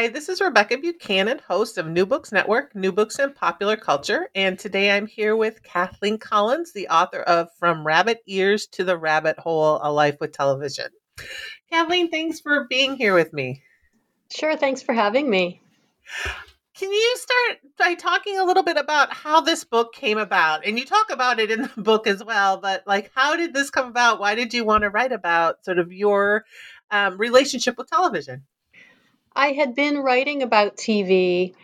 Hi, this is Rebekah Buchanan, host of New Books Network, New Books and Popular Culture. And today I'm here with Kathleen Collins, the author of From Rabbit Ears to the Rabbit Hole A Life with Television. Kathleen, thanks for being here with me. Sure, thanks for having me. Can you start by talking a little bit about how this book came about? And you talk about it in the book as well, but like, how did this come about? Why did you want to write about sort of your um, relationship with television? I had been writing about TV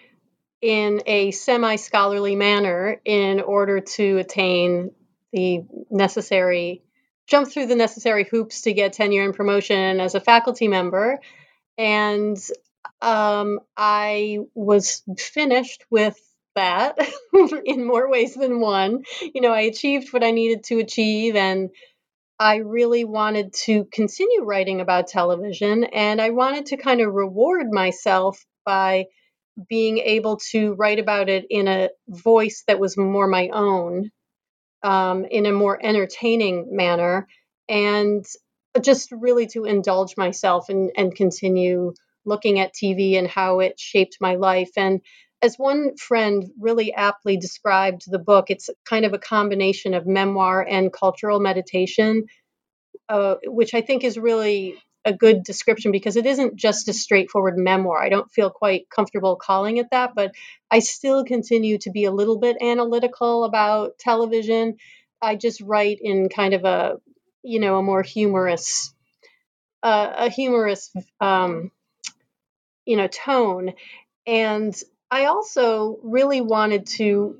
in a semi scholarly manner in order to attain the necessary, jump through the necessary hoops to get tenure and promotion as a faculty member. And um, I was finished with that in more ways than one. You know, I achieved what I needed to achieve and I really wanted to continue writing about television and I wanted to kind of reward myself by being able to write about it in a voice that was more my own, um, in a more entertaining manner, and just really to indulge myself and, and continue looking at TV and how it shaped my life. And as one friend really aptly described the book, it's kind of a combination of memoir and cultural meditation, uh, which I think is really a good description because it isn't just a straightforward memoir. I don't feel quite comfortable calling it that, but I still continue to be a little bit analytical about television. I just write in kind of a, you know, a more humorous, uh, a humorous, um, you know, tone. And I also really wanted to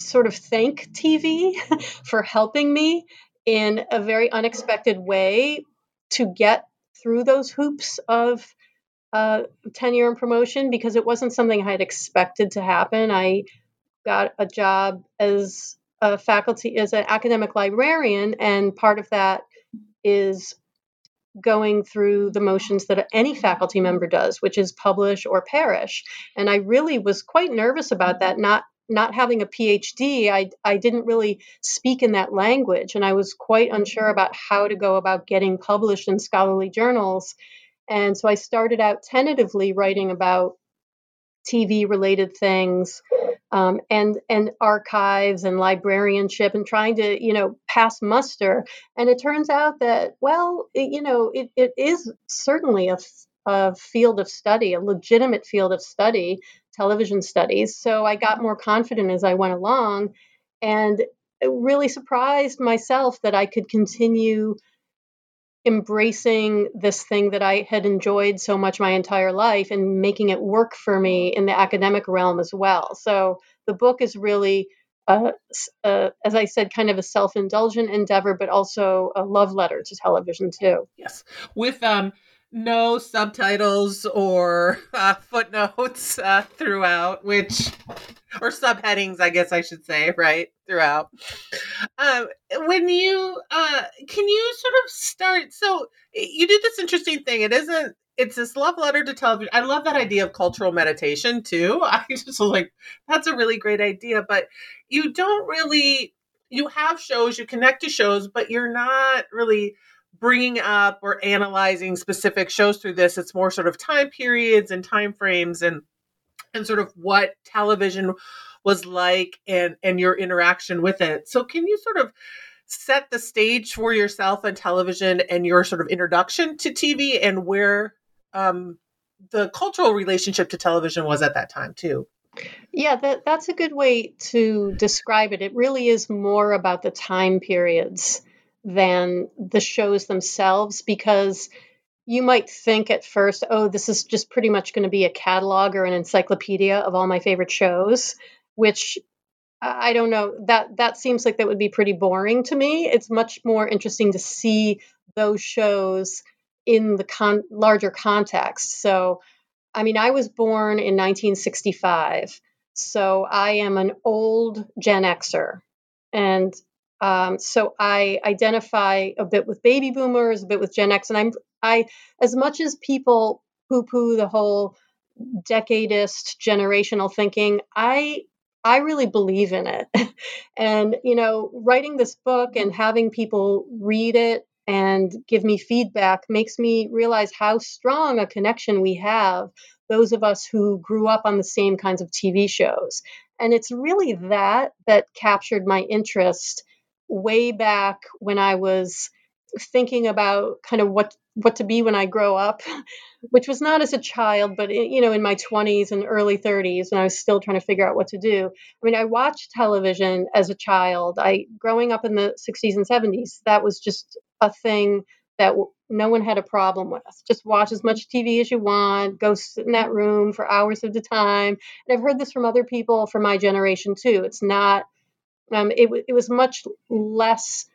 sort of thank TV for helping me in a very unexpected way to get through those hoops of uh, tenure and promotion because it wasn't something I had expected to happen. I got a job as a faculty, as an academic librarian, and part of that is going through the motions that any faculty member does, which is publish or perish. And I really was quite nervous about that, not not having a PhD, I, I didn't really speak in that language, and I was quite unsure mm-hmm. about how to go about getting published in scholarly journals. And so I started out tentatively writing about TV related things um, and and archives and librarianship and trying to you know pass muster. And it turns out that well it, you know it, it is certainly a, a field of study a legitimate field of study television studies. So i got more confident as i went along and really surprised myself that i could continue embracing this thing that I had enjoyed so much my entire life and making it work for me in the academic realm as well. So the book is really, as I said, kind of a self indulgent endeavor, but also a love letter to television too. Yes, with um, no subtitles or uh, footnotes uh, throughout, which or subheadings, I guess I should say, right throughout. Um, when you uh, can you sort of start? So you did this interesting thing. It isn't. It's this love letter to television. I love that idea of cultural meditation too. I just was like, that's a really great idea. But you don't really. You have shows, you connect to shows, but you're not really bringing up or analyzing specific shows through this. It's more sort of time periods and time frames and and sort of what television was like and and your interaction with it. So can you sort of set the stage for yourself and television and your sort of introduction to TV and where um the cultural relationship to television was at that time too. Yeah, that that's a good way to describe it. It really is more about the time periods than the shows themselves because you might think at first, oh, this is just pretty much going to be a catalog or an encyclopedia of all my favorite shows, which I don't know. That that seems like that would be pretty boring to me. It's much more interesting to see those shows in the con- larger context. So, I mean, I was born in 1965, so I am an old Gen Xer, and um, so I identify a bit with baby boomers, a bit with Gen X, and I'm I as much as people poo-poo the whole decadist generational thinking, I I really believe in it. and you know, writing this book and having people read it and give me feedback makes me realize how strong a connection we have those of us who grew up on the same kinds of TV shows. And it's really that that captured my interest way back when I was thinking about kind of what what to be when I grow up, which was not as a child, but eh, you know, in my 20s and early 30s, when I was still trying to figure out what to do. I mean, I watched television as a child. I growing up in the 60s and 70s, that was just a thing that no one had a problem with. Just watch as much TV as you want, go sit in that room for hours at a time. And I've heard this from other people from my generation too. It's not um, it, it was much less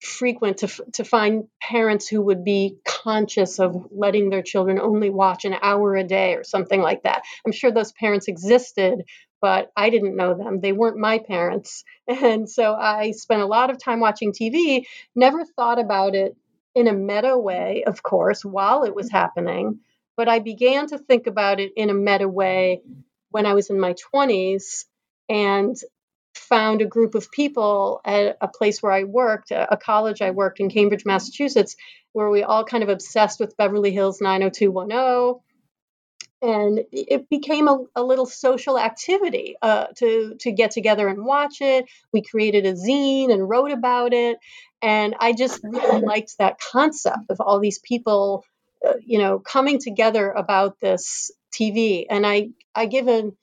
frequent to, to find parents who would be conscious of letting their children only watch an hour a day or something like that. I'm sure those parents existed, but I didn't know them. They weren't my parents. And so I spent a lot of time watching TV, never thought about it in a meta way, of course, while it was happening. But I began to think about it in a meta way when I was in my 20s. And found a group of people at a place where I worked, a college I worked in Cambridge, Massachusetts, where we all kind of obsessed with Beverly Hills 90210. And it became a, a little social activity uh, to, to get together and watch it. We created a zine and wrote about it. And I just really liked that concept of all these people, uh, you know, coming together about this TV. And I, I give an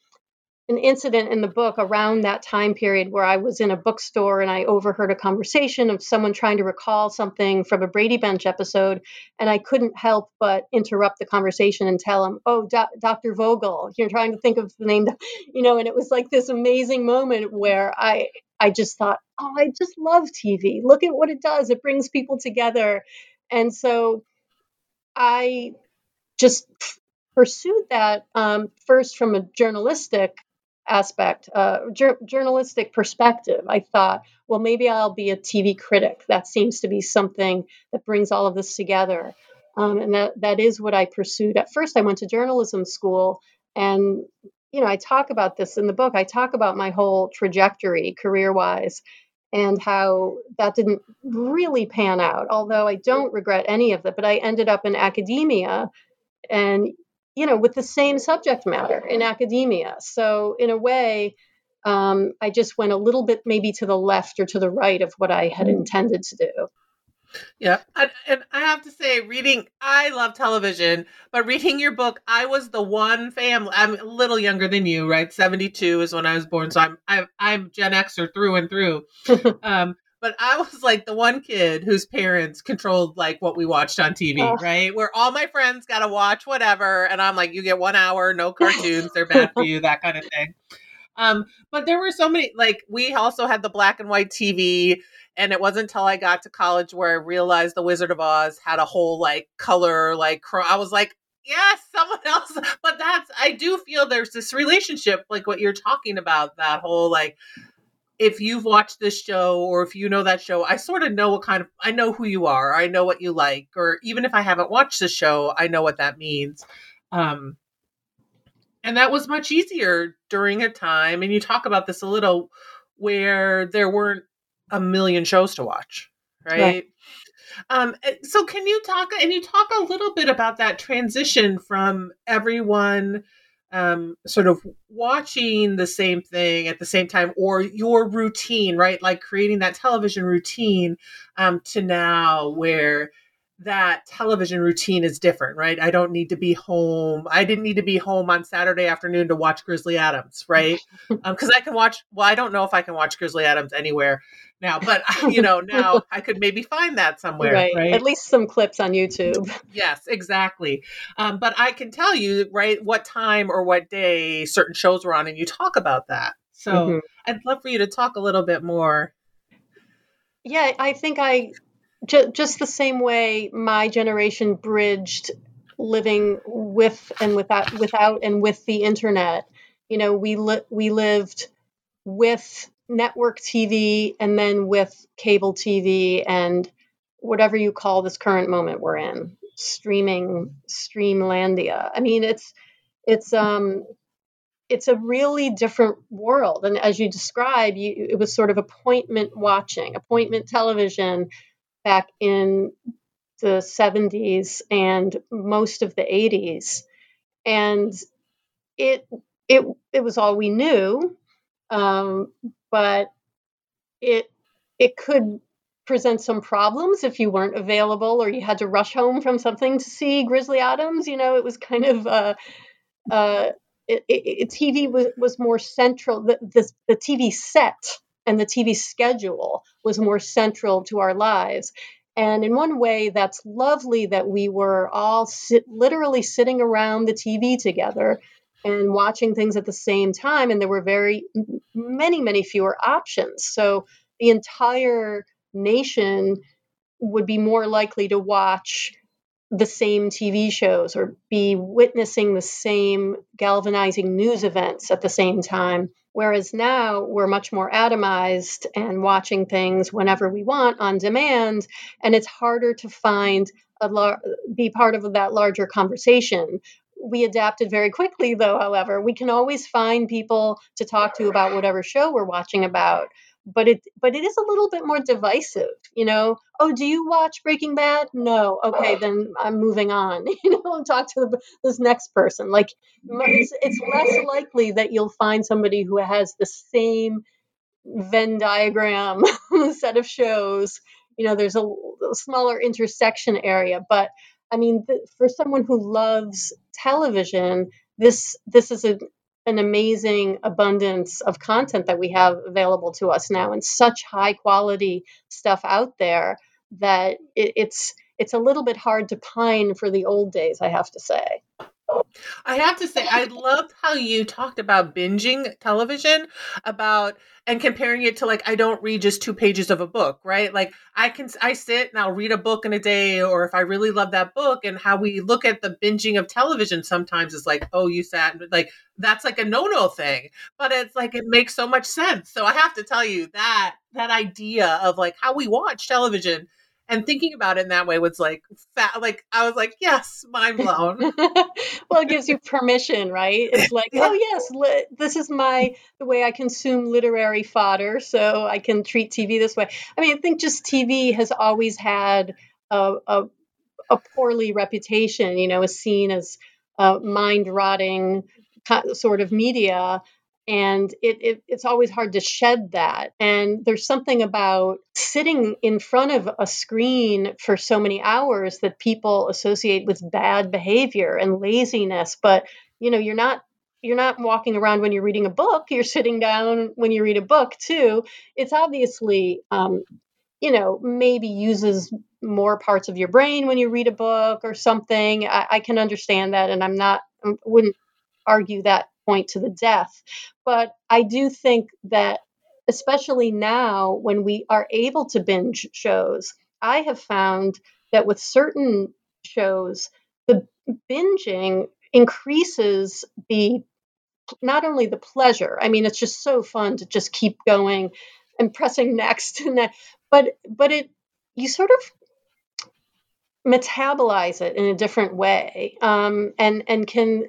an incident in the book around that time period where I was in a bookstore and I overheard a conversation of someone trying to recall something from a Brady Bunch episode, and I couldn't help but interrupt the conversation and tell him, "Oh, Do- Dr. Vogel," you're trying to think of the name, you know, and it was like this amazing moment where I I just thought, "Oh, I just love TV. Look at what it does. It brings people together." And so I just pursued that um, first from a journalistic aspect, uh, journalistic perspective, I thought, well, maybe I'll be a TV critic. That seems to be something that brings all of this together. Um, and that, that is what I pursued. At first, I went to journalism school, and you know, I talk about this in the book. I talk about my whole trajectory career wise and how that didn't really pan out, although I don't regret any of it. But I ended up in academia. And you know, with the same subject matter in academia. So, in a way, um, I just went a little bit maybe to the left or to the right of what I had mm. intended to do. Yeah. And, and, I have to say, reading, I love television, but reading your book, I was the one family, I'm a little younger than you, right? 72 is when I was born. So I'm, I'm, I'm Gen Xer through and through. um, but I was like the one kid whose parents controlled like what we watched on TV, oh. right? Where all my friends got to watch whatever, and I'm like, you get one hour, no cartoons, they're bad for you, that kind of thing. Um, but there were so many like we also had the black and white TV, and it wasn't until I got to college where I realized the Wizard of Oz had a whole like color like I was like, yes, someone else. But that's I do feel there's this relationship like what you're talking about that whole like if you've watched this show or if you know that show, I sort of know what kind of I know who you are. I know what you like, or even if I haven't watched the show, I know what that means. Um, and that was much easier during a time. And you talk about this a little where there weren't a million shows to watch, right? right. Um, eh, so can you talk and you talk a little bit about that transition from everyone um, sort of watching the same thing at the same time or your routine, right? Like creating that television routine um, to now where that television routine is different, right? I don't need to be home. I didn't need to be home on Saturday afternoon to watch Grizzly Adams, right? Because um, I can watch. Well, I don't know if I can watch Grizzly Adams anywhere now, but you know, now I could maybe find that somewhere, right? right? At least some clips on YouTube. Yes, exactly. Um, but I can tell you, right, what time or what day certain shows were on, and you talk about that. So mm-hmm. I'd love for you to talk a little bit more. Yeah, I think I ju- just the same way my generation bridged living with and without without and with the internet. You know, we li- we lived with network TV and then with cable TV and whatever you call this current moment we're in, streaming streamlandia. I mean, it's it's um it's a really different world and as you describe you, it was sort of appointment watching appointment television back in the 70s and most of the 80s and it it it was all we knew um, but it it could present some problems if you weren't available or you had to rush home from something to see Grizzly Adams. You know, it was kind of uh, uh, it, it, TV was, was more central. The, the, the TV set and the TV schedule was more central to our lives. And in one way, that's lovely that we were all sit, literally sitting around the TV together and watching things at the same time. And there were very many, many fewer options. So the entire nation would be more likely to watch the same TV shows or be witnessing the same galvanizing news events at the same time. Whereas now we're much more atomized and watching things whenever we want on demand, and it's harder to find a lar- be part of that larger conversation. We adapted very quickly, though. However, we can always find people to talk to about whatever show we're watching about but it but it is a little bit more divisive you know? Oh do you watch breaking bad? No. Okay then i'm moving on you know talk to the, this next person. Like it's, it's less likely that you'll find somebody who has the same venn diagram set of shows. You know there's a, a smaller intersection area but i mean th- for someone who loves television this this is a an amazing abundance of content that we have available to us now and such high quality stuff out there that it, it's it's a little bit hard to pine for the old days i have to say I have to say, I love how you talked about binging television, about and comparing it to like I don't read just two pages of a book, right? Like I can I sit and I'll read a book in a day, or if I really love that book, and how we look at the binging of television sometimes is like, oh, you sat like that's like a no no thing, but it's like it makes so much sense. So I have to tell you that that idea of like how we watch television and thinking about it in that way was like fat like i was like yes mind blown. Well it gives you permission right? It's like oh yes li- this is my the way i consume literary fodder so i can treat tv this way. I mean i think just tv has always had a, a, a poorly reputation you know is seen as uh, a mind rotting sort of media and it, it, it's always hard to shed that. And there's something about sitting in front of a screen for so many hours that people associate with bad behavior and laziness. But you know you're not you're not walking around when you're reading a book. You're sitting down when you read a book too. It's obviously um, you know maybe uses more parts of your brain when you read a book or something. I, I can understand that and i'm not I wouldn't argue that point to the death. But I do think that, especially now when we are able to binge shows, I have found that with certain shows, the binging increases the not only the pleasure i mean it's just so fun to just keep going and pressing next and that but but it you sort of metabolize it in a different way um, and and can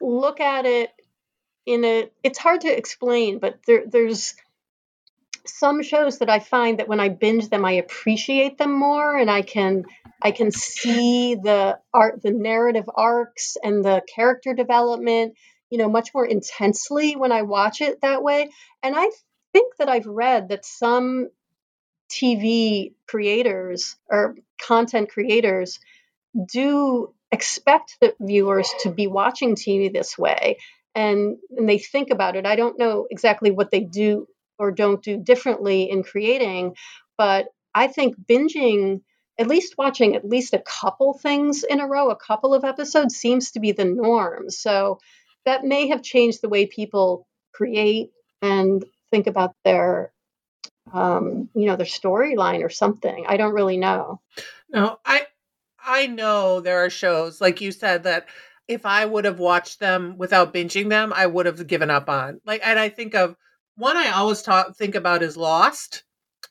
look at it in a it's hard to explain but there, there's some shows that i find that when i binge them i appreciate them more and i can i can see the art the narrative arcs and the character development you know much more intensely when i watch it that way. And i think that i've read that some tv creators or content creators do expect the viewers to be watching TV this way and, and they think about it. I don't know exactly what they do or don't do differently in creating, but I think binging, at least watching at least a couple things in a row, a couple of episodes, seems to be the norm. So that may have changed the way people create and think about their um, you know, their storyline or something. I don't really know. No, I I know there are shows like you said that if I would have watched them without binging them, I would have given up on. Like, and I think of one I always talk think about is Lost.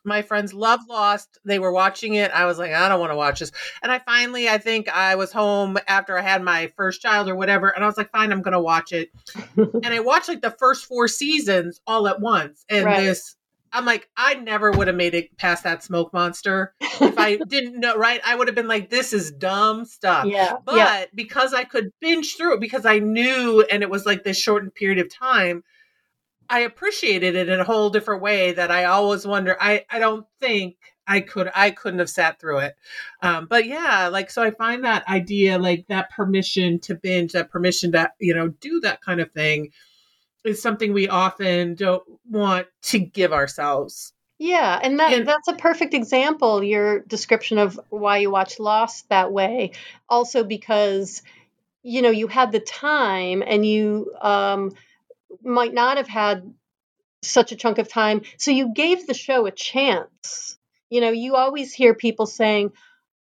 My friends love Lost. They were watching it. I was like, I don't want to watch this. And I finally, I think I was home after I had my first child or whatever, and I was like, fine, I'm going to watch it. and I watched like the first four seasons all at once. And right. this I'm like, I never would have made it past that smoke monster if I didn't know, right? I would have been like, this is dumb stuff. Yeah. But yeah. because I could binge through it, because I knew and it was like this shortened period of time, I appreciated it in a whole different way that I always wonder. I, I don't think I could I couldn't have sat through it. Um, but yeah, like so I find that idea, like that permission to binge, that permission to, you know, do that kind of thing is something we often don't want to give ourselves. Yeah, and that and, that's a perfect example your description of why you watch Lost that way. Also because you know, you had the time and you um might not have had such a chunk of time, so you gave the show a chance. You know, you always hear people saying,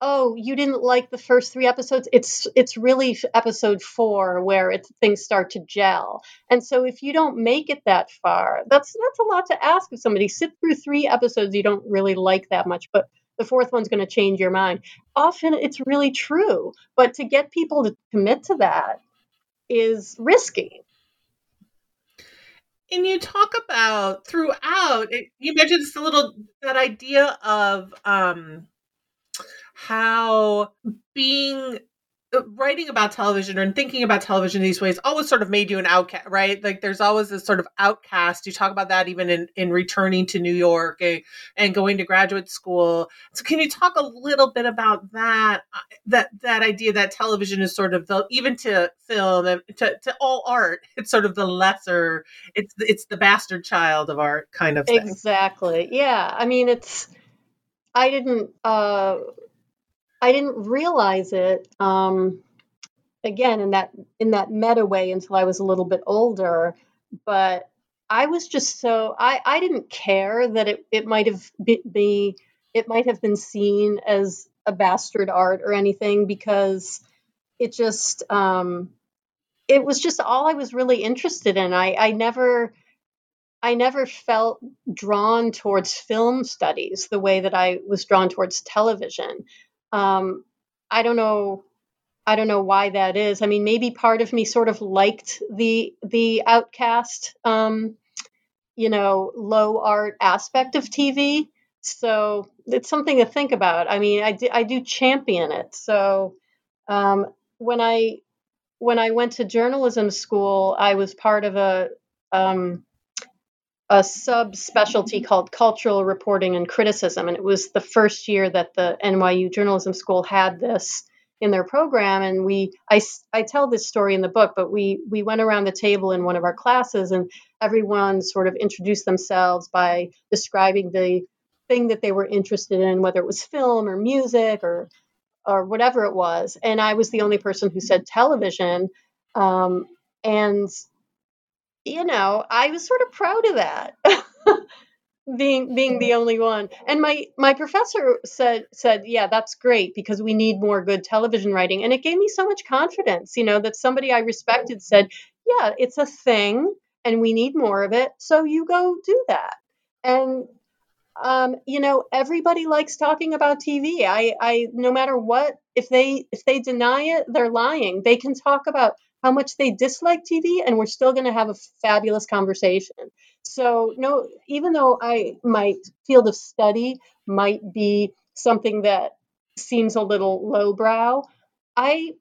oh you didn't like the first three episodes? It's it's really episode four where it, things start to gel. And so if you don't make it that far that's that's a lot to ask of somebody. Sit through three episodes you don't really like that much but the fourth one's going to change your mind. Often it's really true but to get people to commit to that is risky. And you talk about throughout you mentioned just a little that idea of um how being uh, writing about television and thinking about television these ways always sort of made you an outcast, right? Like there's always this sort of outcast. You talk about that even in, in returning to New York and, and going to graduate school. So can you talk a little bit about that, uh, that, that idea that television is sort of the, even to film to, to all art, it's sort of the lesser, it's, it's the bastard child of art kind of thing. Exactly. Yeah. I mean, it's, I didn't, uh, I didn't realize it um, again in that in that meta way until I was a little bit older. But I was just so I, I didn't care that it, it might have be, be it might have been seen as a bastard art or anything because it just um, it was just all I was really interested in. I, I never I never felt drawn towards film studies the way that I was drawn towards television. Um, I don't know. I don't know why that is. I mean, maybe part of me sort of liked the the outcast, um, you know, low art aspect of TV. So it's something to think about. I mean, I do, I do champion it. So um, when I when I went to journalism school, I was part of a um, a subspecialty called cultural reporting and criticism. And it was the first year that the NYU Journalism School had this in their program. And we, I, I tell this story in the book, but we, we went around the table in one of our classes and everyone sort of introduced themselves by describing the thing that they were interested in, whether it was film or music or, or whatever it was. And I was the only person who said television. Um, and you know, I was sort of proud of that. being being the only one. And my my professor said said yeah that's great because we need more good television writing. And it gave me so much confidence you know that somebody i respected said yeah it's a thing and we need more of it so you go do that. And um, you know everybody likes talking about tv i i no matter what if they if they deny it they're lying. They can talk about how much they dislike TV, and we're still going to have a fabulous conversation. So, no, even though I my field of study might be something that seems a little lowbrow, I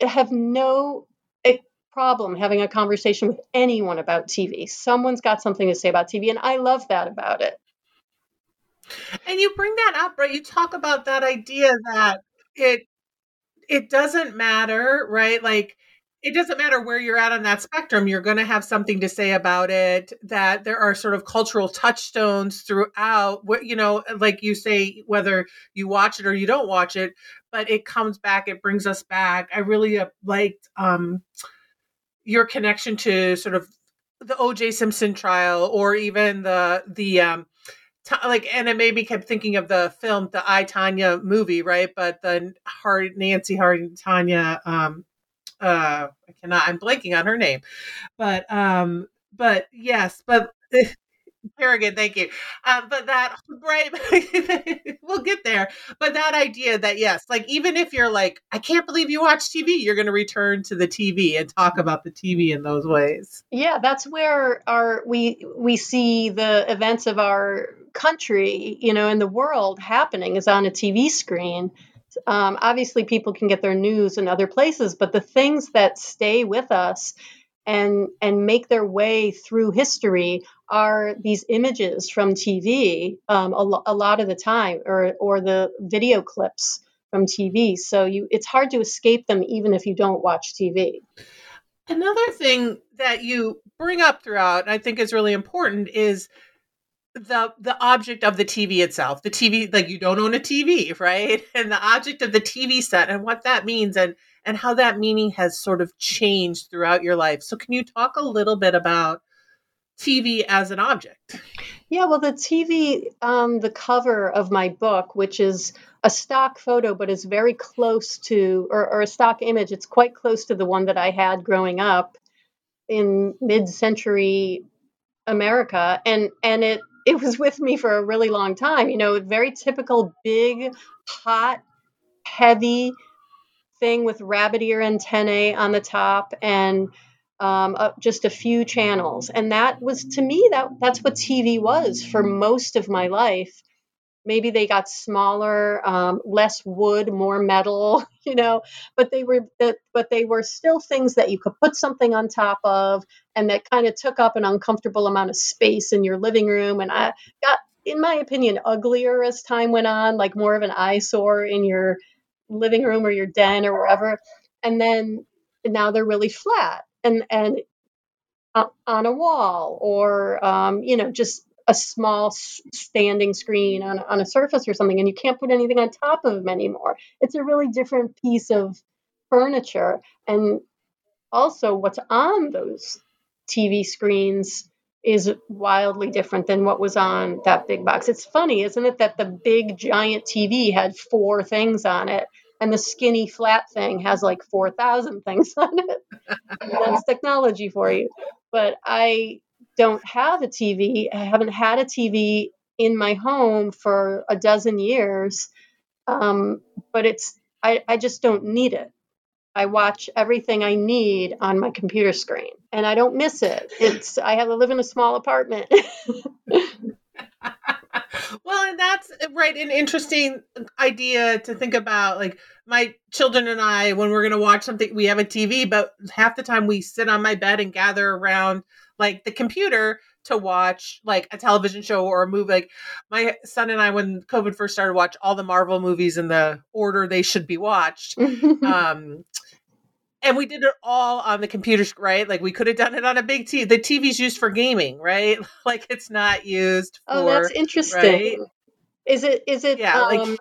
have no eh, problem having a conversation with anyone about TV. Someone's got something to say about TV, and I love that about it. And you bring that up, right? You talk about that idea that it it doesn't matter, right? Like it doesn't matter where you're at on that spectrum, you're going to have something to say about it. That there are sort of cultural touchstones throughout, what you know, like you say, whether you watch it or you don't watch it, but it comes back, it brings us back. I really uh, liked um, your connection to sort of the OJ Simpson trial or even the, the, um, like and it made me kept thinking of the film the i tonya movie right but the hard nancy hard tanya um uh i cannot i'm blanking on her name but um but yes but Kerrigan, thank you. Um, but that right, we'll get there. But that idea that yes, like even if you're like, I can't believe you watch TV, you're going to return to the TV and talk about the TV in those ways. Yeah, that's where our we we see the events of our country, you know, in the world happening is on a TV screen. Um, obviously, people can get their news in other places, but the things that stay with us and and make their way through history are these images from TV um, a, lo- a, lot of the time, or or the video clips from TV. So you, it's hard to escape them even if you don't watch TV. Another thing that you bring up throughout, I think is really important, is the the object of the TV itself. The TV, like you don't own a TV, right? And the object of the TV set and what that means and and how that meaning has sort of changed throughout your life. So can you talk a little bit about TV as an object? Yeah, well, the TV, um, the cover of my book, which is a stock photo, but is very close to, or, or a stock image, it's quite close to the one that I had growing up in mid-century America, and and it it was with me for a really long time. You know, very typical big, hot, heavy thing with rabbit ear antennae on the top and um, uh, just a few channels. And that was to me that that's what TV was for most of my life. Maybe they got smaller, um, less wood, more metal, you know, but they were but they were still things that you could put something on top of, and that kind of took up an uncomfortable amount of space in your living room. And I got, in my opinion, uglier as time went on, like more of an eyesore in your living room or your den or wherever. And then now they're really flat and and uh, on a wall or um, you know just a small standing screen on, on a surface or something and you can't put anything on top of them anymore it's a really different piece of furniture and also what's on those tv screens is wildly different than what was on that big box it's funny isn't it that the big giant tv had four things on it and the skinny flat thing has like 4,000 things on it. That's technology for you. But I don't have a TV. I haven't had a TV in my home for a dozen years. Um, but it's, I, I just don't need it. I watch everything I need on my computer screen and I don't miss it. It's, I have to live in a small apartment. well, and that's right an interesting idea to think about. Like my children and I, when we're going to watch something, we have a TV, but half the time we sit on my bed and gather around like the computer to watch like a television show or a movie. Like my son and I, when COVID first started, watch all the Marvel movies in the order they should be watched. um, and we did it all on the computer right like we could have done it on a big tv the tv's used for gaming right like it's not used for, oh that's interesting right? is it is it yeah um, like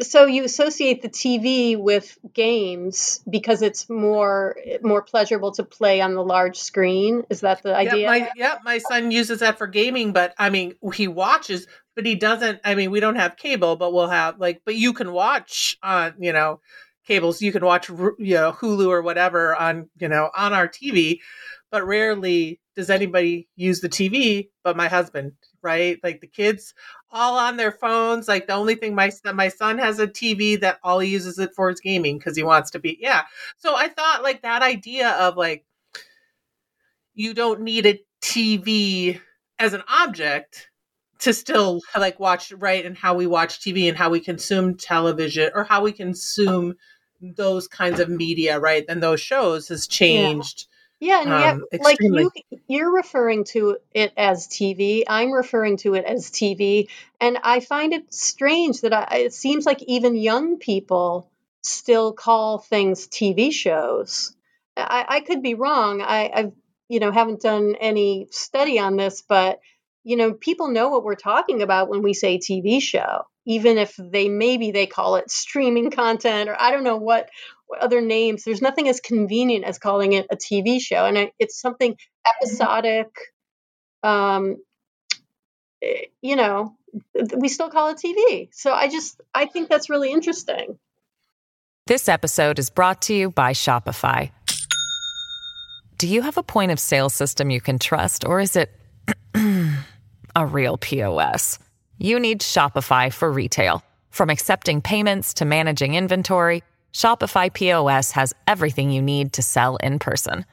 so you associate the tv with games because it's more more pleasurable to play on the large screen? Is that the idea? yeah my, yeah, my son uses that for gaming but i mean he watches but he doesn't i mean we don't have cable but we'll have like but you can watch on you know cables you can watch you know hulu or whatever on you know on our tv but rarely does anybody use the tv but my husband right? Like the kids all on their phones like the only thing my son my son has a tv that all he uses it for is gaming because he wants to be yeah. So i thought like that idea of like you don't need a tv as an object to still like watch right and how we watch tv and how we consume television or how we consume those kinds of media, right, and those shows has changed Yeah, and um, yeah, like you, you're referring to it as TV. I'm referring to it as TV, and I find it strange that I, it seems like even young people still call things TV shows. I, I could be wrong. I, I've you know haven't done any study on this, but you know people know what we're talking about when we say TV show, even if they maybe they call it streaming content or I don't know what other names. There's nothing as convenient as calling it a TV show, and it's something episodic. Um, eh, you know, we still call it TV. So I just I think that's really interesting. This episode is brought to you by Shopify. Do you have a point of sale system you can trust, or is it a real POS? You need Shopify for retail, from accepting payments to managing inventory. Shopify POS has everything you need to sell in person.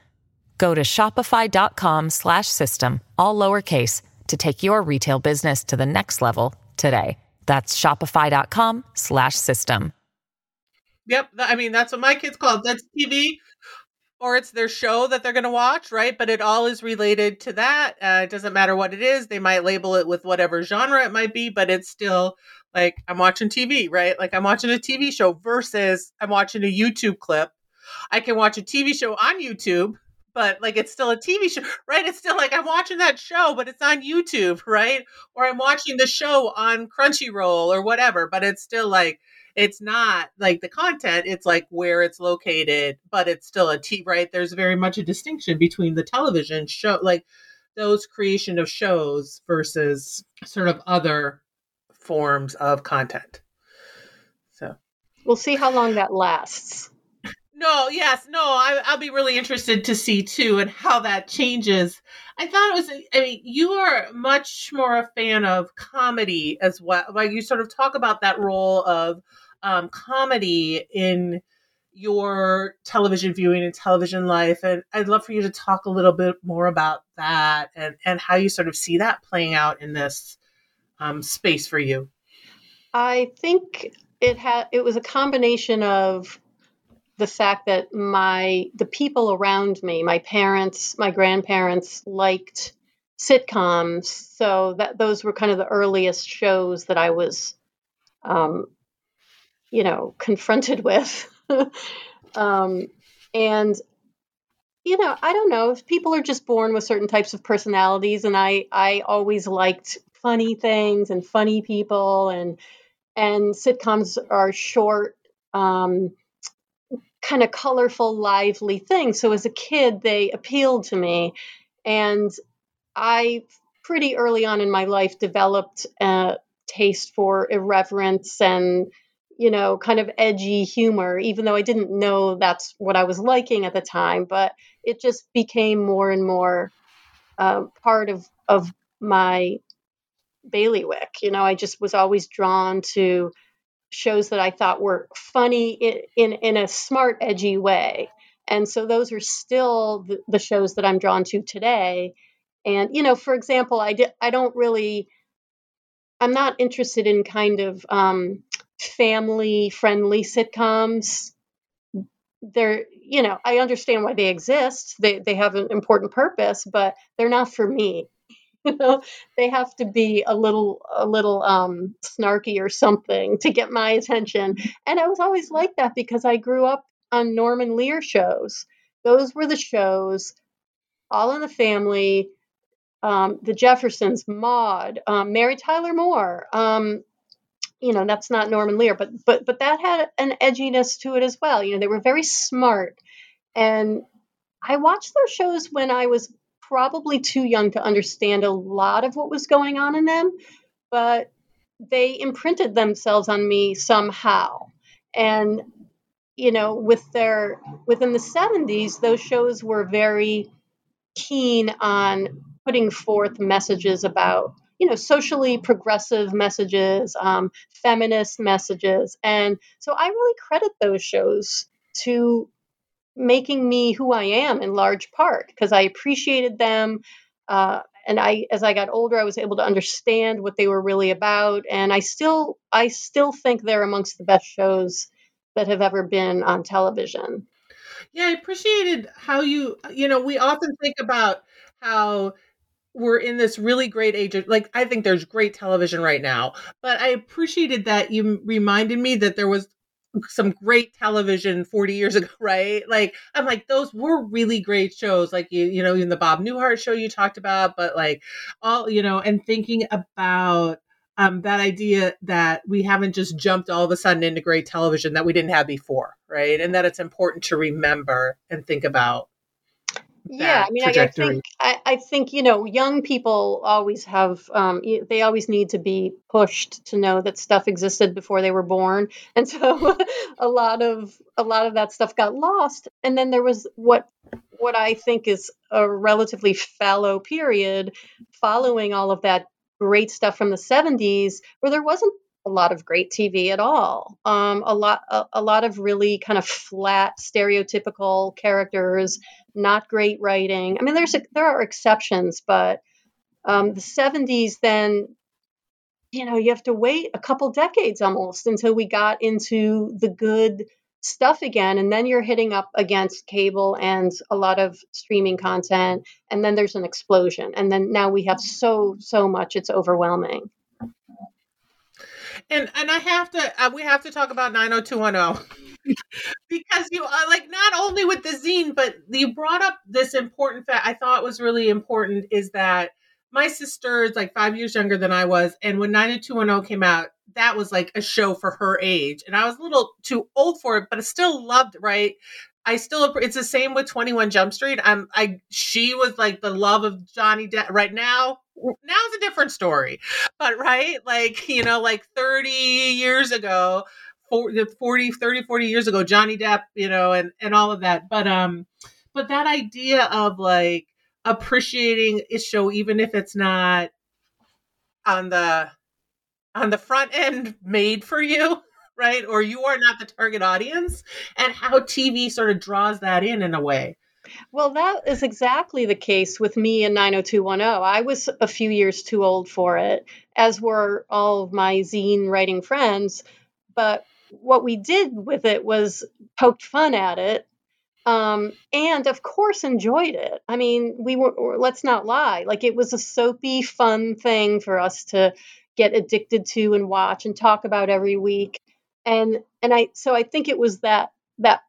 Go to shopify.com/system all lowercase to take your retail business to the next level today. That's shopify.com/system. Yep, I mean that's what my kids call it. That's TV or it's their show that they're going to watch, right? But it all is related to that. Uh, it doesn't matter what it is. They might label it with whatever genre it might be, but it's still like I'm watching TV, right? Like I'm watching a TV show versus I'm watching a YouTube clip. I can watch a TV show on YouTube, but like it's still a TV show, right? It's still like I'm watching that show, but it's on YouTube, right? Or I'm watching the show on Crunchyroll or whatever, but it's still like it's not like the content, it's like where it's located, but it's still a T, right? There's very much a distinction between the television show, like those creation of shows versus sort of other forms of content. So we'll see how long that lasts. No, yes, no, I, will be really interested to see too and how that changes. I thought it was, I mean, you are much more a fan of comedy as well. Like you sort of talk about that role of um, comedy in your television viewing and television life. And I'd love for you to talk a little bit more about that and, and how you sort of see that playing out in this um, space for you? I think it had it was a combination of the fact that my the people around me, my parents, my grandparents liked sitcoms, so that those were kind of the earliest shows that I was, um, you know, confronted with, um, and you know, I don't know if people are just born with certain types of personalities, and I I always liked funny things and funny people and and sitcoms are short um, kind of colorful lively things. So as a kid they appealed to me and i pretty early on in my life developed a taste for irreverence and you know kind of edgy humor even though i didn't know that's what i was liking at the time but it just became more and more uh, part of of my bailiwick. You know, I just was always drawn to shows that I thought were funny in, in, in a smart, edgy way. And so those are still the, the, shows that I'm drawn to today. And, you know, for example, I, di- I don't really, I'm not interested in kind of um, family friendly sitcoms. They're, you know, I understand why they exist. They, they have an important purpose, but they're not for me. you know they have to be a little a little um snarky or something to get my attention. And i was always like that because i grew up on norman lear shows. Those were the shows all in the family um, the jeffersons Maude um, mary tyler moore. Um, you know that's not norman lear but but but that had an edginess to it as well. You know they were very smart. And i watched those shows when i was probably too young to understand a lot of what was going on in them, but they imprinted themselves on me somehow. And you know, with their within the 70s, those shows were very keen on putting forth messages about you know socially progressive messages um, feminist messages and so i really credit those shows to making me who I am in large part because I appreciated them. Uh, and I, as I got older, I was able to understand what they were really about. And I still, I still think they're amongst the best shows that have ever been on television. Yeah, I appreciated how you, you know, we often think about how we're in this really great age of like I think there's great television right now, but I appreciated that you reminded me that there was some great television 40 years ago, right? Like I'm like those were really great shows like you you know in the Bob Newhart show you talked about, but like all you know and thinking about um, that idea that we haven't just jumped all of a sudden into great television that we didn't have before, right? And that it's important to remember and think about. Yeah, I mean, I, I, think I, I, think you know, young people always have um, they always need to be pushed to know that stuff existed before they were born, and so a lot of a lot of that stuff got lost. And then there was what what I think is a relatively fallow period following all of that great stuff from the 70s where there wasn't a lot of great TV at all. Um, a lot, a, a, lot of really kind of flat, stereotypical characters, not great writing. I mean, there's a, there are exceptions, but um, the '70s, then, you know, you have to wait a couple decades almost until we got into the good stuff again and then you're hitting up against cable and a lot of streaming content and then there's an explosion and then now we have so so much it's overwhelming and and i have to uh, we have to talk about 90210 because you uh, like not only with the zine but you brought up this important fact i thought was really important is that my sister is like five years younger than i was and when 90210 came out that was like a show for her age. And I was a little too old for it, but I still loved, it, right? I still it's the same with 21 Jump Street. I'm I she was like the love of Johnny Depp right now. Now it's a different story. But right? Like, you know, like 30 years ago, 40, 40 30 40 years ago Johnny Depp, you know, and and all of that. But um but that idea of like appreciating a show even if it's not on the on the front end made for you, right? Or you are not the target audience, and how TV sort of draws that in in a way. Well, that is exactly the case with me in 90210. I was a few years too old for it, as were all of my zine writing friends. But what we did with it was poked fun at it um, and of course enjoyed it. I mean, we were, let's not lie, like it was a soapy, fun thing for us to get addicted to and watch and talk about every week. And and I so I think it was that that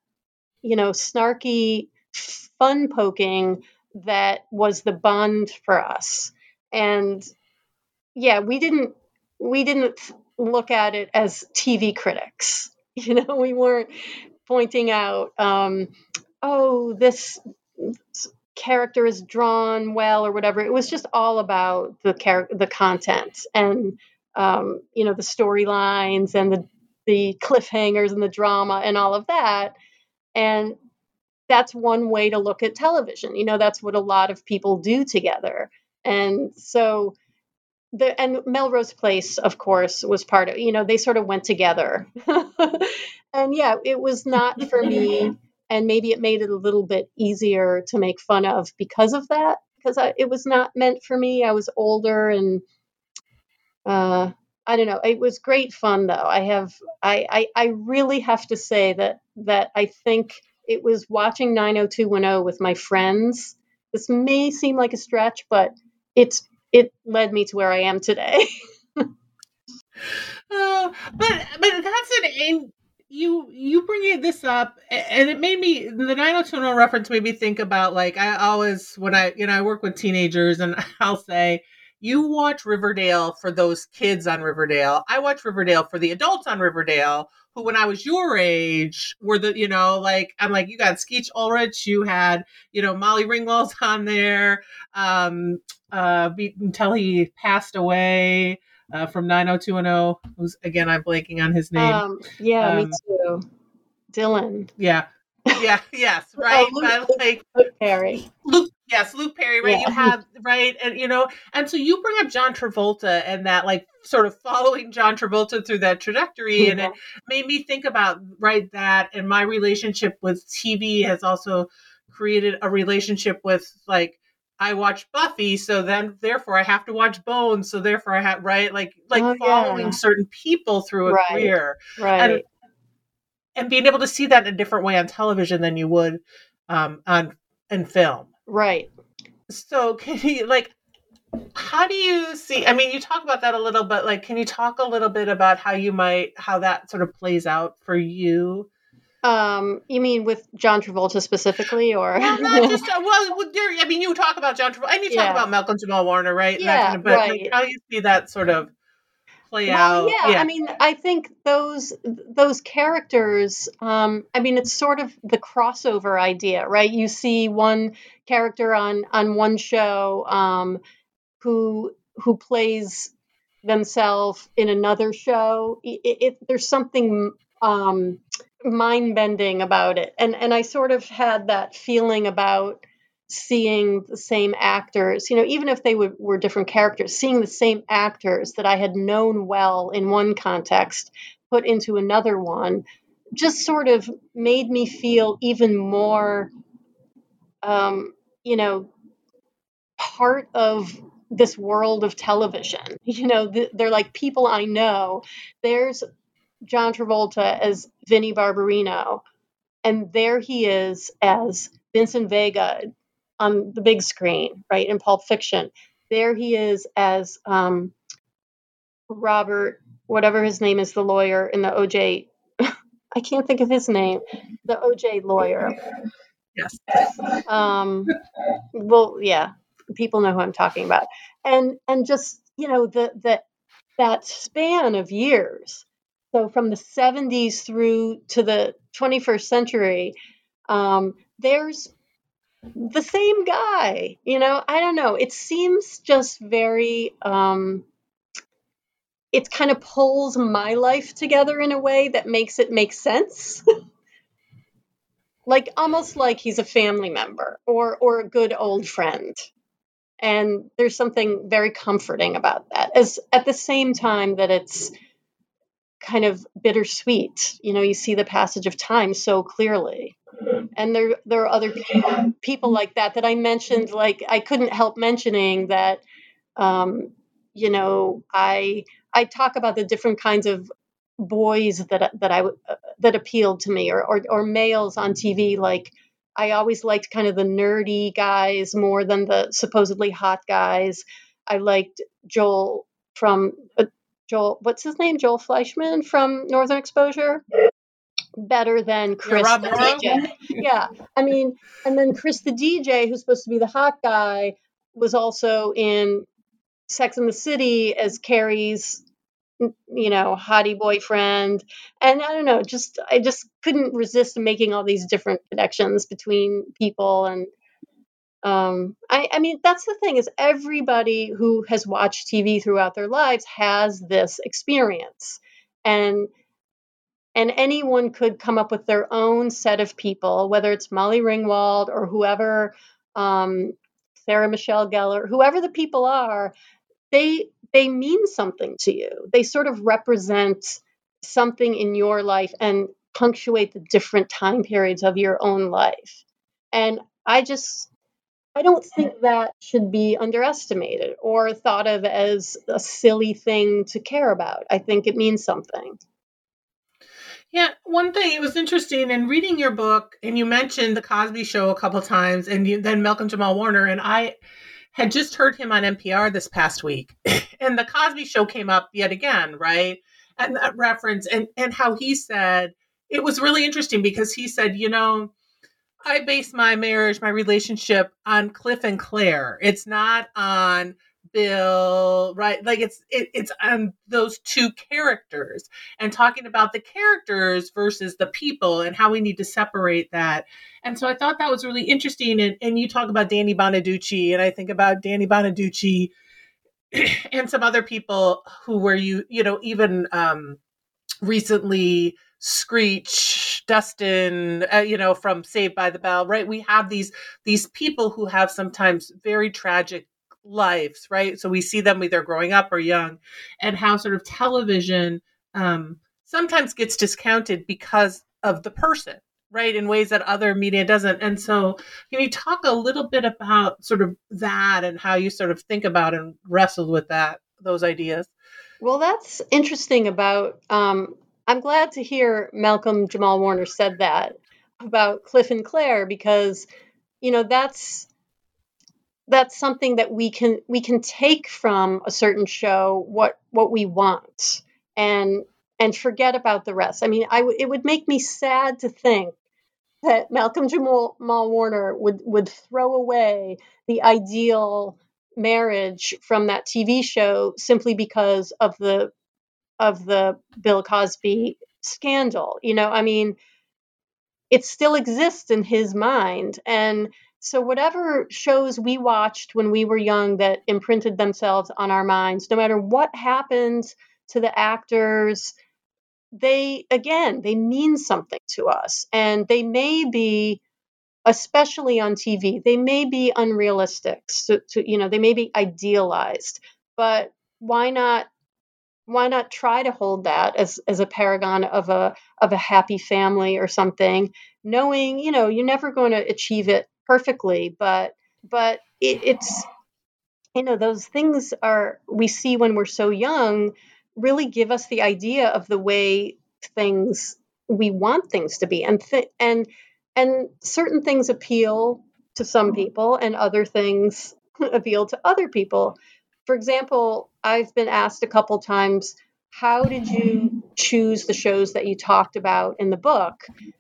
you know snarky fun poking that was the bond for us. And yeah, we didn't we didn't look at it as TV critics. You know, we weren't pointing out, um, oh, this character is drawn well or whatever. It was just all about the char- the content and um, you know the storylines and the the cliffhangers and the drama and all of that. And that's one way to look at television. You know, that's what a lot of people do together. And so the and Melrose Place, of course, was part of, you know, they sort of went together. and yeah, it was not for me and maybe it made it a little bit easier to make fun of because of that because I, it was not meant for me i was older and uh, i don't know it was great fun though. I have I, I i really have to say that that i think it was watching 90210 with my friends. This may seem like a stretch but it's it led me to where i am today. Oh, but but that's an you you bringing this up and it made me the 90210 reference made me think about like i always when i you know i work with teenagers and i'll say you watch riverdale for those kids on riverdale i watch riverdale for the adults on riverdale who when i was your age were the you know like i'm like you got Skeet Ulrich you had you know molly ringwald's on there um uh until he passed away uh, from 90210, who's again, I'm blanking on his name. Um, yeah, um, me too. Dylan. Yeah. Yeah, yes, oh, right. oh, Luke, like Luke Perry. Luke, yes, Luke Perry, right? Yeah. You have right, and you know, and so you bring up John Travolta and that like sort of following John Travolta through that trajectory, yeah. and it made me think about right that and my relationship with TV has also created a relationship with like I watch Buffy, so then therefore I have to watch Bones, so therefore I have right like like oh, following yeah. certain people through a right. career. Right. And, and being able to see that in a different way on television than you would um, on in film. Right. So can you like how do you see i mean you talk about that a little but like can you talk a little bit about how you might how that sort of plays out for you um, you mean with John Travolta specifically, or well, not just uh, well, I mean, you talk about John Travolta and you talk yeah. about Malcolm Jamal Warner, right? Yeah, kind of, but right. Like, how you see that sort of play well, out? Yeah, yeah, I mean, I think those those characters. Um, I mean, it's sort of the crossover idea, right? You see one character on on one show um, who who plays themselves in another show. It, it, there's something um, mind bending about it. And and I sort of had that feeling about seeing the same actors, you know, even if they were, were different characters, seeing the same actors that I had known well in one context put into another one just sort of made me feel even more um, you know part of this world of television. You know they're like people i know. There's John Travolta as Vinnie Barbarino, and there he is as Vincent Vega on the big screen, right in Pulp Fiction. There he is as um, Robert, whatever his name is, the lawyer in the OJ. I can't think of his name. The OJ lawyer. Yes. Um, well, yeah, people know who I'm talking about, and and just you know the the that span of years so from the 70s through to the 21st century, um, there's the same guy. You know, I don't know. It seems just very. Um, it kind of pulls my life together in a way that makes it make sense. like almost like he's a family member or or a good old friend and there's something very comforting about that as at the same time that it's kind of bittersweet. You know, you see the passage of time so clearly. And there there are other people, people like that that I mentioned. Like I couldn't help mentioning that. Um, you know, I I talk about the different kinds of boys that that I uh, that appealed to me, or, or or males on TV. Like I always liked kind of the nerdy guys more than the supposedly hot guys. I liked Joel from uh, Joel, what's his name? Joel Fleischman from Northern Exposure. Better than Chris yeah, the DJ. yeah. I mean, and then Chris the DJ, who's supposed to be the hot guy, was also in Sex in the City as Carrie's, you know, hottie boyfriend. And I don't know, just I just couldn't resist making all these different connections between people and um, I, I mean, that's the thing is everybody who has watched TV throughout their lives has this experience, and and anyone could come up with their own set of people, whether it's Molly Ringwald or whoever, um, Sarah Michelle Gellar, whoever the people are, they they mean something to you. They sort of represent something in your life and punctuate the different time periods of your own life. And I just I don't think that should be underestimated or thought of as a silly thing to care about. I think it means something. Yeah, one thing it was interesting in reading your book, and you mentioned the Cosby Show a couple times, and you, then Malcolm Jamal Warner, and I had just heard him on NPR this past week, and the Cosby Show came up yet again, right? And that reference, and and how he said it was really interesting because he said, you know, I base my marriage, my relationship on Cliff and Clair. It's not on Bill, right? Like it's it, it's on those two characters and talking about the characters versus the people and how we need to separate that. And so I thought that was really interesting. And, and you talk about Danny Bonaduce, and I think about Danny Bonaduce and some other people who were you, you know, even um recently Screech, Dustin, uh, you know, from Saved by the Bell, right? We have these these people who have sometimes very tragic lives, right? So we see them either growing up or young, and how sort of television um, sometimes gets discounted because of the person, right? In ways that other media doesn't. And so, can you talk a little bit about sort of that and how you sort of think about and wrestle with that those ideas? Well, that's interesting about um, I'm glad to hear Malcolm Jamal Warner said that about Cliff and Clair because you know that's that's something that we can we can take from a certain show what what we want and and forget about the rest. I mean, I w- it would make me sad to think that Malcolm Jamal, Warner would would throw away the ideal marriage from that TV show simply because of the of the Bill Cosby scandal. You know, I mean, it still exists in his mind and so whatever shows we watched when we were young that imprinted themselves on our minds no matter what happens to the actors they again they mean something to us. And they may be especially on tv they may be unrealistic so, to, you know they may be idealized. But why not why not try to hold that as as a paragon of a of a happy family or something knowing you know you're never going to achieve it perfectly but but it, it's you know those things are we see when we're so young really give us the idea of the way things we want things to be. And th- and and certain things appeal to some people and other things appeal to other people. For example i've been asked a couple times how did you choose the shows that you talked about in the book?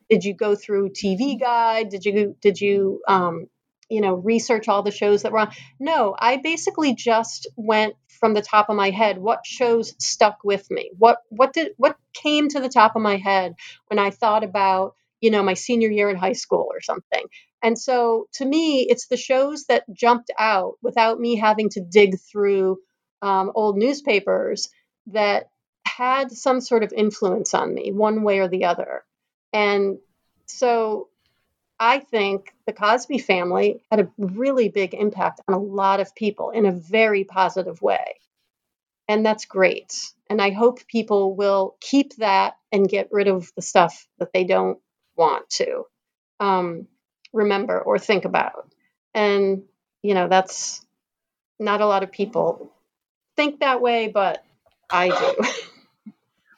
Did you go through tv guide? Did you did you um, you know research all the shows that were on? No i basically just went from the top of my head. What shows stuck with me? What what did what came to the top of my head when i thought about you know my senior year in high school or something? And so to me it's the shows that jumped out without me having to dig through um, old newspapers that had some sort of influence on me one way or the other and so I think the Cosby family had a really big impact on a lot of people in a very positive way. And that's great. And I hope people will keep that and get rid of the stuff that they don't want to um, remember or think about. And, you know, that's not a lot of people think that way, but I do.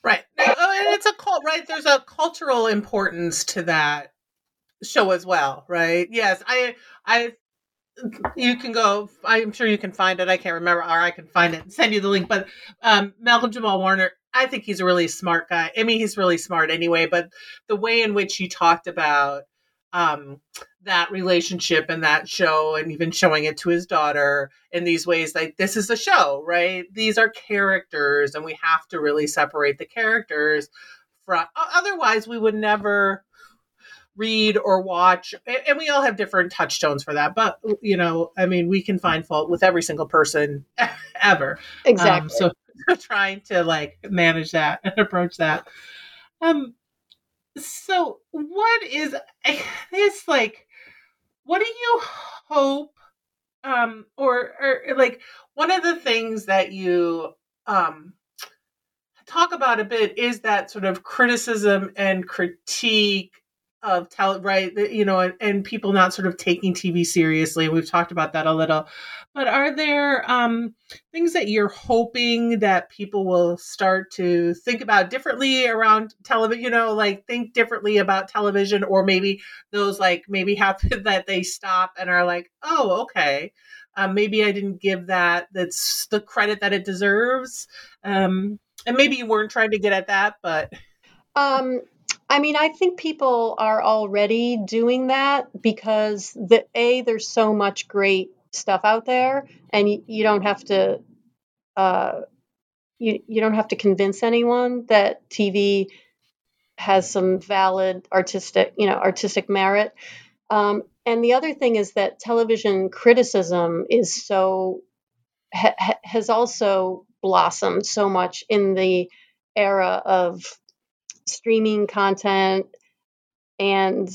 Right. Oh, and it's a cult, right? There's a cultural importance to that show as well, right? Yes, I I you can go i'm sure you can find it i can't remember or i can find it and send you the link but um, malcolm jamal warner i think he's a really smart guy i mean he's really smart anyway but the way in which he talked about um, that relationship and that show and even showing it to his daughter in these ways like this is a show right? These are characters and we have to really separate the characters from otherwise we would never read or watch and we all have different touchstones for that but you know i mean we can find fault with every single person ever. Exactly. um, so trying to like manage that and approach that. Um so what is this like what do you hope um or or like one of the things that you um talk about a bit is that sort of criticism and critique of tell right you know and, and, people not sort of taking tv seriously And we've talked about that a little. But are there um, things that you're hoping that people will start to think about differently around television you know like think differently about television or maybe those like maybe happen that they stop and are like oh okay. Um, maybe i didn't give that that's the credit that it deserves. Um, and maybe you weren't trying to get at that but um I mean, I think people are already doing that because the a there's so much great stuff out there, and you, you don't have to uh, you you don't have to convince anyone that TV has some valid artistic you know artistic merit. Um, and the other thing is that television criticism is so ha, has also blossomed so much in the era of streaming content and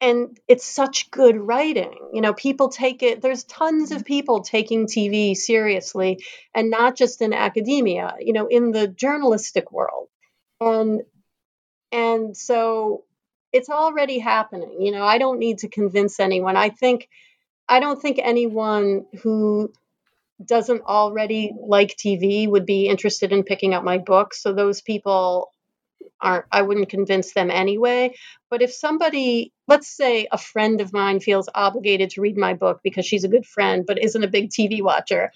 and it's such good writing. You know people take it there's tons of people taking tv seriously and not just in academia you know in the journalistic world. And and so it's already happening. You know i don't need to convince anyone. I think i don't think anyone who doesn't already like tv would be interested in picking up my book. So those people aren't I wouldn't convince them anyway. But if somebody, let's say a friend of mine feels obligated to read my book because she's a good friend but isn't a big TV watcher,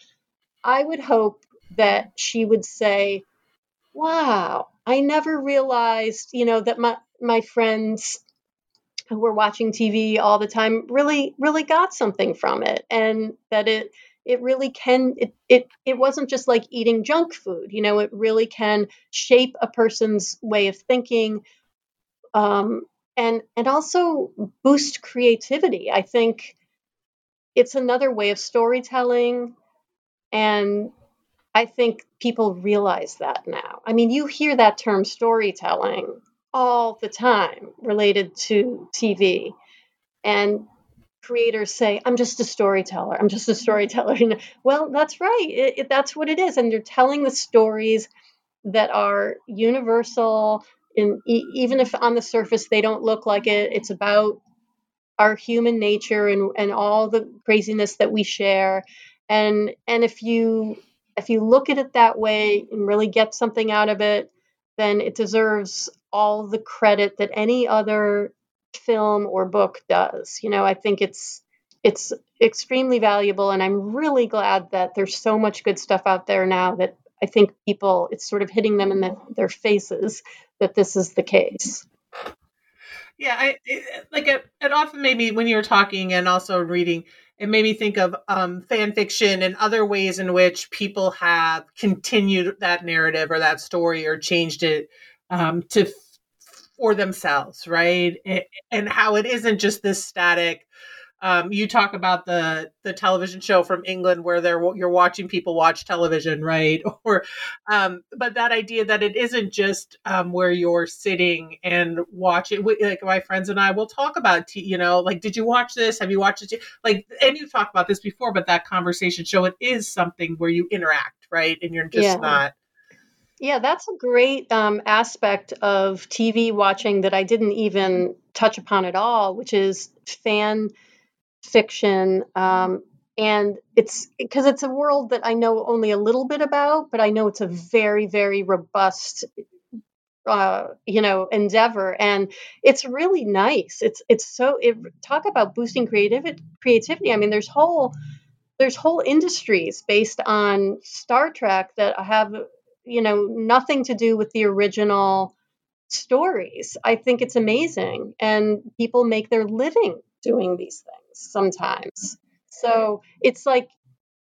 I would hope that she would say, "Wow, I never realized, you know, that my my friends who were watching TV all the time really really got something from it and that it it really can it, it it wasn't just like eating junk food you know it really can shape a person's way of thinking um, and and also boost creativity. I think it's another way of storytelling and i think people realize that now. I mean you hear that term storytelling all the time related to tv and creators say, I'm just a storyteller. I'm just a storyteller. well, that's right. It, it, that's what it is. And you're telling the stories that are universal. And e- even if on the surface they don't look like it, it's about our human nature and, and all the craziness that we share. And and if you if you look at it that way and really get something out of it, then it deserves all the credit that any other film or book does. You know, I think it's it's extremely valuable and I'm really glad that there's so much good stuff out there now that I think people it's sort of hitting them in the, their faces that this is the case. Yeah, I it, like it, it often made me when you were talking and also reading it made me think of um, fan fiction and other ways in which people have continued that narrative or that story or changed it um, to for themselves, right? And how it isn't just this static. Um, you talk about the the television show from England where they're you're watching people watch television, right? Or, um, but that idea that it isn't just um, where you're sitting and watching. Like my friends and I will talk about, t- you know, like did you watch this? Have you watched it? Like, and you talked about this before, but that conversation show it is something where you interact, right? And you're just yeah. not yeah, that's a great um, aspect of TV watching that I didn't even touch upon at all, which is fan fiction. Um, and it's because it's a world that I know only a little bit about, but I know it's a very, very robust, uh, you know, endeavor, and it's really nice. It's it's so it talk about boosting creativity. Creativity. I mean, there's whole there's whole industries based on Star Trek that have you know, nothing to do with the original stories. I think it's amazing. And people make their living doing these things sometimes. So it's like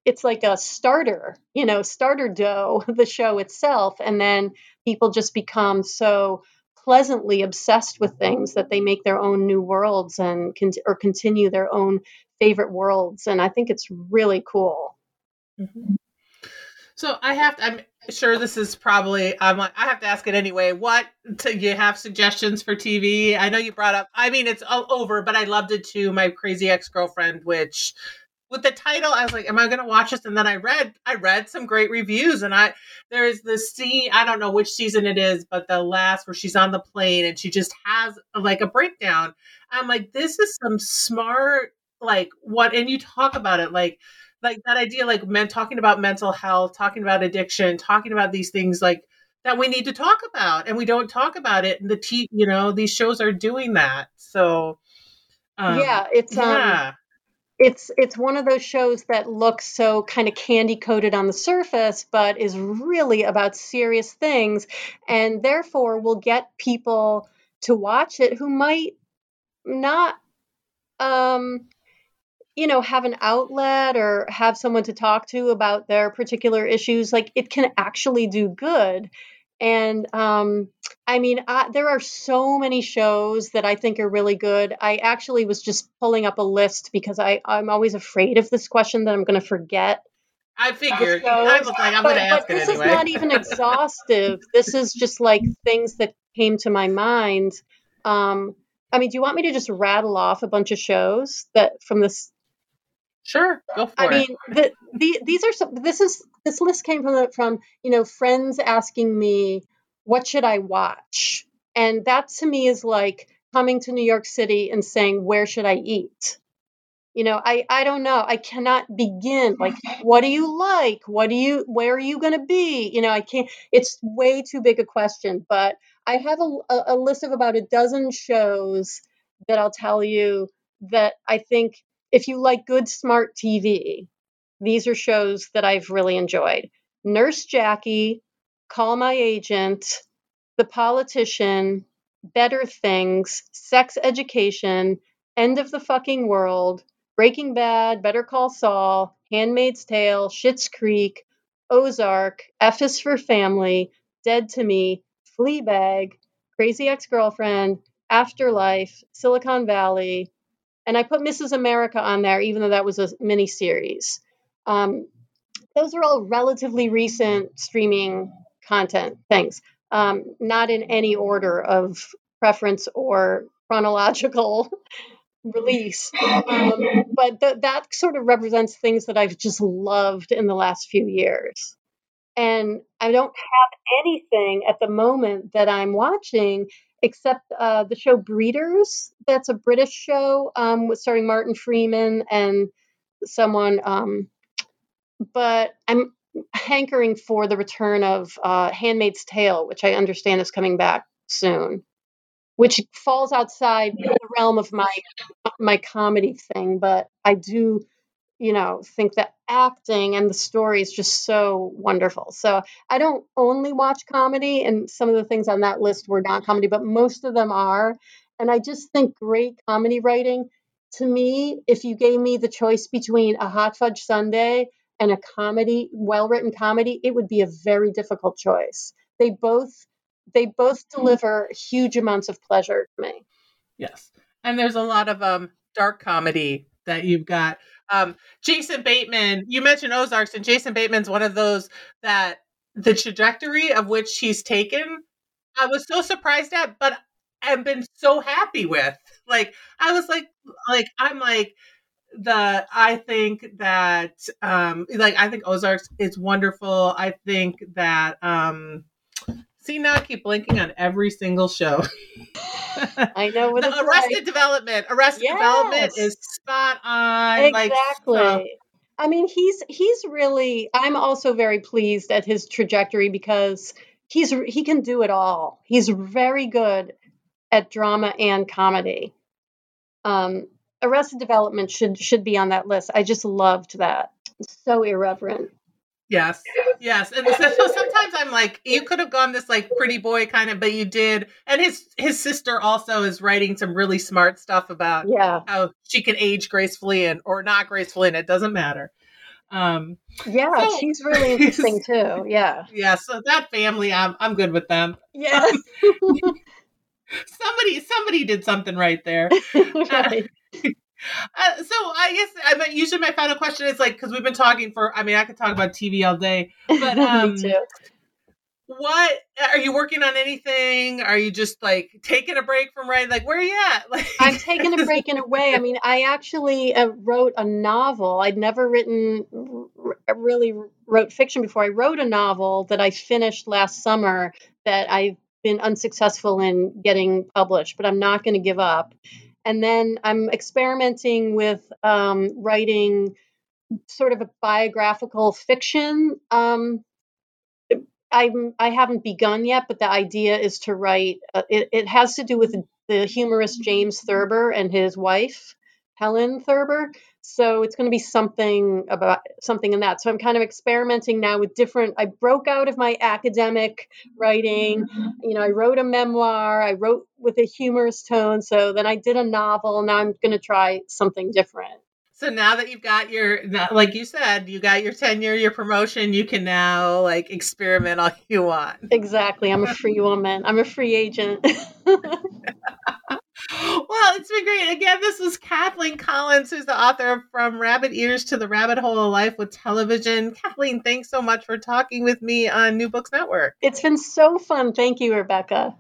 it's like a starter, you know, starter dough, the show itself, and then people just become so pleasantly obsessed with things that they make their own new worlds and con- or continue their own favorite worlds, and I think it's really cool. Mm-hmm. So I have to, I'm sure this is probably, I'm like, I have to ask it anyway. What, to, you have suggestions for TV? I know you brought up, I mean, it's all over, but I loved it too. My crazy ex girlfriend, which with the title, I was like, am I going to watch this? And then I read, I read some great reviews and I, there's this scene, I don't know which season it is, but the last where she's on the plane and she just has like a breakdown. I'm like, this is some smart, like what, and you talk about it, like, like that idea like men talking about mental health talking about addiction talking about these things like that we need to talk about and we don't talk about it and the t you know these shows are doing that so um, yeah it's um, yeah. Um, it's it's one of those shows that looks so kind of candy coated on the surface but is really about serious things and therefore will get people to watch it who might not um you know have an outlet or have someone to talk to about their particular issues like it can actually do good and um, i mean I, there are so many shows that i think are really good i actually was just pulling up a list because I, i'm always afraid of this question that i'm going to forget I figured. I was like, I'm going to ask but this anyway. is not even exhaustive. this is just like things that came to my mind. Um, I mean, do you want me to just rattle off a bunch of shows that from this Sure, go for I it. I mean, the, the, these are some. This is this list came from from you know friends asking me what should I watch, and that to me is like coming to New York City and saying where should I eat. You know, I I don't know. I cannot begin. Like, what do you like? What do you? Where are you going to be? You know, I can't. It's way too big a question. But I have a, a, a list of about a dozen shows that I'll tell you that I think if you like good, smart TV, these are shows that I've really enjoyed. Nurse Jackie, Call My Agent, The Politician, Better Things, Sex Education, End of the Fucking World, Breaking Bad, Better Call Saul, Handmaid's Tale, Schitt's Creek, Ozark, F is for Family, Dead to Me, Fleabag, Crazy Ex Girlfriend, Afterlife, Silicon Valley, and I put Mrs. America on there, even though that was a mini series. Um, those are all relatively recent streaming content things, um, not in any order of preference or chronological release. Um, but th- that sort of represents things that I've just loved in the last few years. And I don't have anything at the moment that I'm watching except uh, the show Breeders. That's a British show um, with starring Martin Freeman and someone. Um, but I'm hankering for the return of uh, Handmaid's Tale, which I understand is coming back soon, which falls outside the realm of my my comedy thing. But I do, you know, think that acting and the story is just so wonderful. So I don't only watch comedy, and some of the things on that list were not comedy, but most of them are. And I just think great comedy writing. To me, if you gave me the choice between a hot fudge sundae and a comedy, well written comedy, it would be a very difficult choice. They both they both deliver huge amounts of pleasure to me. Yes. And there's a lot of um dark comedy that you've got. Um Jason Bateman, you mentioned Ozarks and Jason Bateman's one of those that the trajectory of which he's taken I was so surprised at, but I've been so happy with. Like I was like like I'm like the I think that um like I think Ozarks is wonderful. I think that um see now I keep blinking on every single show. I know what Arrested like. Development. Arrested Development is spot on. Exactly. Like, uh, I mean, he's he's really. I'm also very pleased at his trajectory because he's he can do it all. He's very good at drama and comedy. Um, Arrested Development should should be on that list. I just loved that. So irreverent. Yes, yes, and so, so sometimes I'm like, you could have gone this like pretty boy kind of, but you did. And his his sister also is writing some really smart stuff about Yeah, how she can age gracefully and or not gracefully, and it doesn't matter. Um, yeah, So- she's really interesting too. Yeah, yeah, so that family, I'm I'm good with them. yeah. Somebody somebody did something right there. right. Uh, so I guess I mean, usually my final question is like because we've been talking for. I mean, I could talk about TV all day. But, um. What are you working on? Anything? Are you just like taking a break from writing? Like where are you at? Like I'm taking a break in a way. I mean, I actually uh, wrote a novel. I'd never written, r- really wrote fiction before. I wrote a novel that I finished last summer that I've been unsuccessful in getting published, but I'm not going to give up. And then I'm experimenting with um, writing sort of a biographical fiction. Um, I'm I haven't begun yet, but the idea is to write. Uh, it, it has to do with the humorist James Thurber and his wife Helen Thurber. So it's going to be something about something in that. So I'm kind of experimenting now with different. I broke out of my academic writing. Mm-hmm. You know, I wrote a memoir. I wrote with a humorous tone. So then I did a novel. Now I'm going to try something different. so now that you've got your like you said, you got your tenure, your promotion. You can now like experiment all you want. Exactly. I'm a free woman. I'm a free agent. Well, it's been great. Again, this is Kathleen Collins, who's the author of From Rabbit Ears to the Rabbit Hole of Life with Television. Kathleen, thanks so much for talking with me on New Books Network. it's been so fun. Thank you, Rebekah.